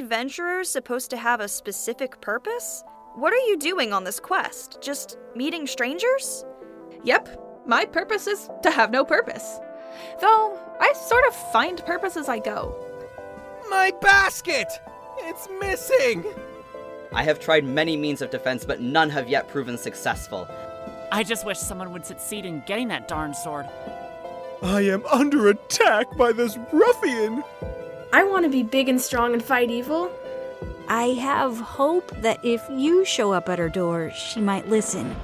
Adventurers supposed to have a specific purpose? What are you doing on this quest? Just meeting strangers? Yep, my purpose is to have no purpose. Though, I sort of find purpose as I go. My basket! It's missing! I have tried many means of defense, but none have yet proven successful. I just wish someone would succeed in getting that darn sword. I am under attack by this ruffian! I want to be big and strong and fight evil. I have hope that if you show up at her door, she might listen.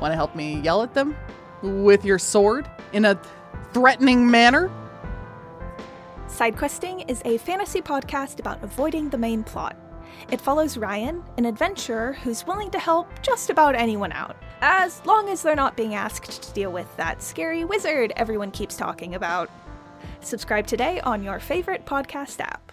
Want to help me yell at them? With your sword? In a threatening manner? Sidequesting is a fantasy podcast about avoiding the main plot. It follows Ryan, an adventurer who's willing to help just about anyone out, as long as they're not being asked to deal with that scary wizard everyone keeps talking about. Subscribe today on your favorite podcast app.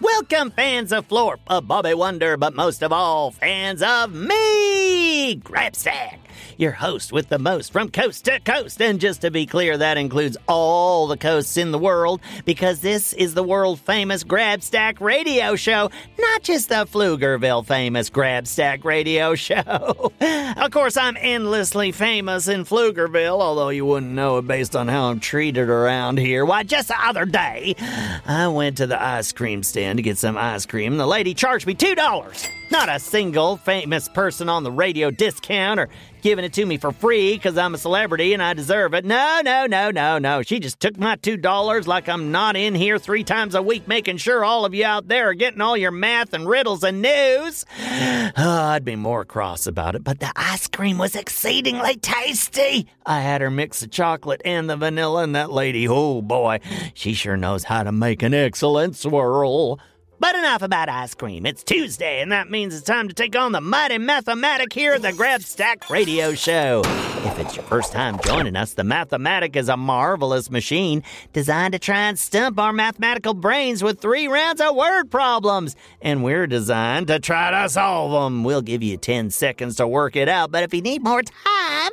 Welcome, fans of Florp, of Bobby Wonder, but most of all, fans of me, Grabstack, your host with the most from coast to coast. And just to be clear, that includes all the coasts in the world, because this is the world famous Grabstack radio show, not just the Pflugerville famous Grabstack radio show. of course, I'm endlessly famous in Pflugerville, although you wouldn't know it based on how I'm treated around here. Why, just the other day, I went to the ice cream stand to get some ice cream. And the lady charged me $2. Not a single famous person on the radio discount or giving it to me for free because I'm a celebrity and I deserve it. No, no, no, no, no. She just took my $2 like I'm not in here three times a week making sure all of you out there are getting all your math and riddles and news. Oh, I'd be more cross about it, but the ice cream was exceedingly tasty. I had her mix the chocolate and the vanilla, and that lady, oh boy, she sure knows how to make an excellent swirl. But enough about ice cream. It's Tuesday, and that means it's time to take on the mighty Math-O-Matic here at the Grabstack Radio Show. If it's your first time joining us, the Math-O-Matic is a marvelous machine designed to try and stump our mathematical brains with three rounds of word problems. And we're designed to try to solve them. We'll give you 10 seconds to work it out, but if you need more time,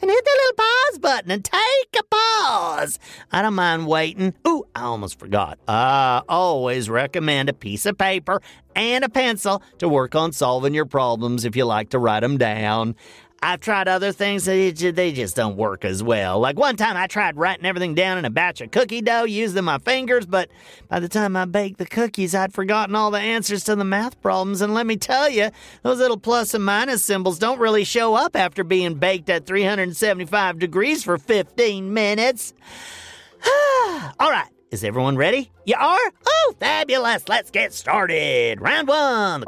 then hit the little pause button and take a pause. I don't mind waiting. Ooh, I almost forgot. I always recommend a piece of paper and a pencil to work on solving your problems if you like to write them down. I've tried other things, they just don't work as well. Like one time I tried writing everything down in a batch of cookie dough using my fingers, but by the time I baked the cookies, I'd forgotten all the answers to the math problems. And let me tell you, those little plus and minus symbols don't really show up after being baked at 375 degrees for 15 minutes. all right. Is everyone ready? You are? Oh, fabulous. Let's get started. Round one.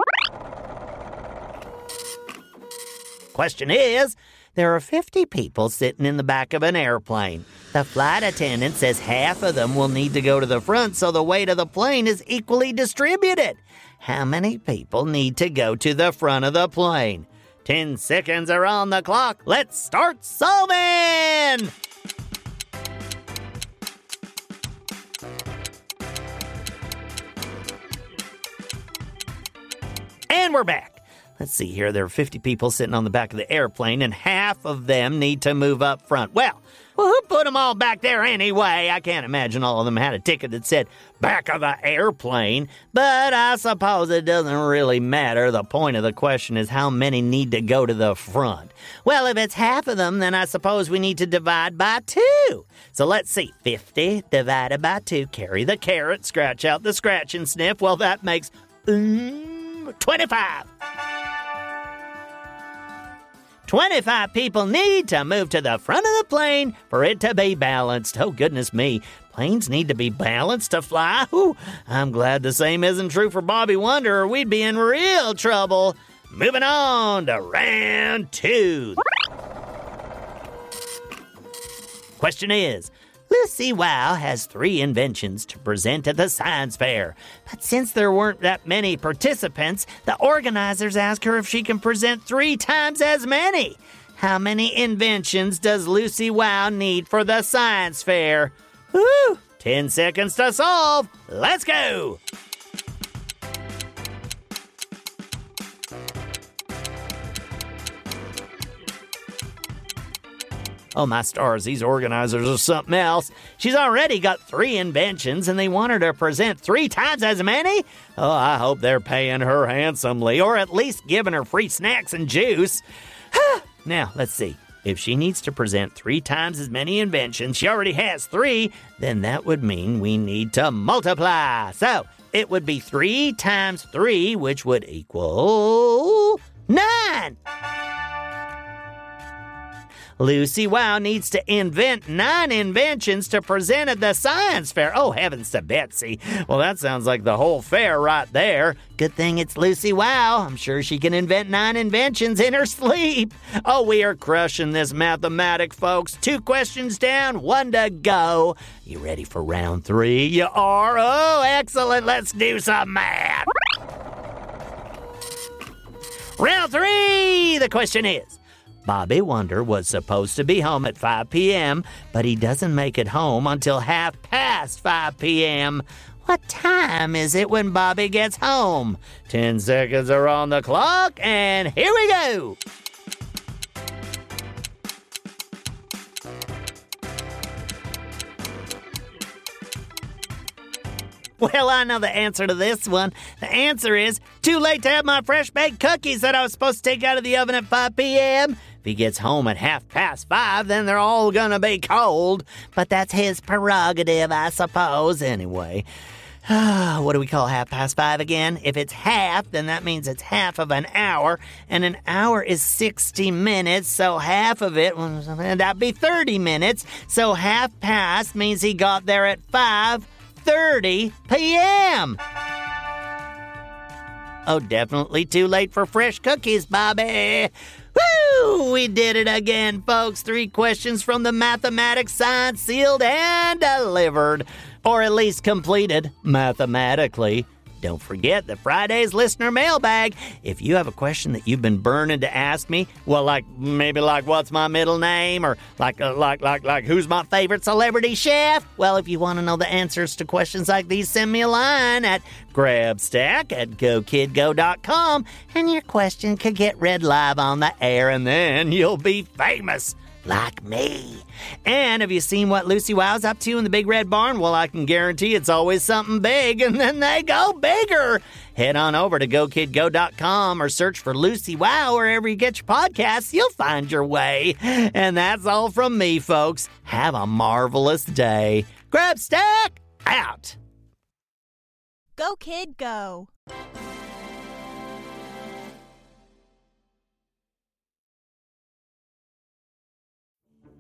Question is there are 50 people sitting in the back of an airplane. The flight attendant says half of them will need to go to the front so the weight of the plane is equally distributed. How many people need to go to the front of the plane? 10 seconds are on the clock. Let's start solving! And we're back. Let's see here. There are 50 people sitting on the back of the airplane, and half of them need to move up front. Well, well, who put them all back there anyway? I can't imagine all of them had a ticket that said back of the airplane, but I suppose it doesn't really matter. The point of the question is how many need to go to the front. Well, if it's half of them, then I suppose we need to divide by two. So let's see 50 divided by 2. Carry the carrot, scratch out the scratch and sniff. Well, that makes. Um, 25. 25 people need to move to the front of the plane for it to be balanced. Oh, goodness me. Planes need to be balanced to fly. Ooh, I'm glad the same isn't true for Bobby Wonder, or we'd be in real trouble. Moving on to round two. Question is Lucy Wow has three inventions to present at the science fair. But since there weren't that many participants, the organizers asked her if she can present three times as many. How many inventions does Lucy Wow need for the science fair? Woo! 10 seconds to solve. Let's go! Oh, my stars, these organizers are something else. She's already got three inventions and they want her to present three times as many? Oh, I hope they're paying her handsomely or at least giving her free snacks and juice. now, let's see. If she needs to present three times as many inventions, she already has three, then that would mean we need to multiply. So it would be three times three, which would equal nine. Lucy Wow needs to invent nine inventions to present at the science fair. Oh, heavens to Betsy. Well, that sounds like the whole fair right there. Good thing it's Lucy Wow. I'm sure she can invent nine inventions in her sleep. Oh, we are crushing this Math-O-Matic, folks. Two questions down, one to go. You ready for round three? You are? Oh, excellent. Let's do some math. Round three. The question is Bobby Wonder was supposed to be home at 5 p.m., but he doesn't make it home until half past 5 p.m. What time is it when Bobby gets home? 10 seconds are on the clock, and here we go! Well, I know the answer to this one. The answer is too late to have my fresh baked cookies that I was supposed to take out of the oven at 5 p.m. If he gets home at half past five, then they're all gonna be cold. But that's his prerogative, I suppose, anyway. what do we call half past five again? If it's half, then that means it's half of an hour, and an hour is 60 minutes, so half of it, that'd be 30 minutes. So half past means he got there at 5:30 p.m. Oh, definitely too late for fresh cookies, Bobby. Woo! We did it again, folks. Three questions from the mathematics science sealed and delivered. Or at least completed mathematically. Don't forget the Friday's listener mailbag. If you have a question that you've been burning to ask me, well, like maybe like what's my middle name, or like uh, like like like who's my favorite celebrity chef? Well, if you want to know the answers to questions like these, send me a line at grabstack at gokidgo.com, and your question could get read live on the air, and then you'll be famous like me. And have you seen what Lucy Wow's up to in the Big Red Barn? Well, I can guarantee it's always something big, and then they go bigger. Head on over to GoKidGo.com or search for Lucy Wow wherever you get your podcasts. You'll find your way. And that's all from me, folks. Have a marvelous day. Grabstack out. Go, kid, go.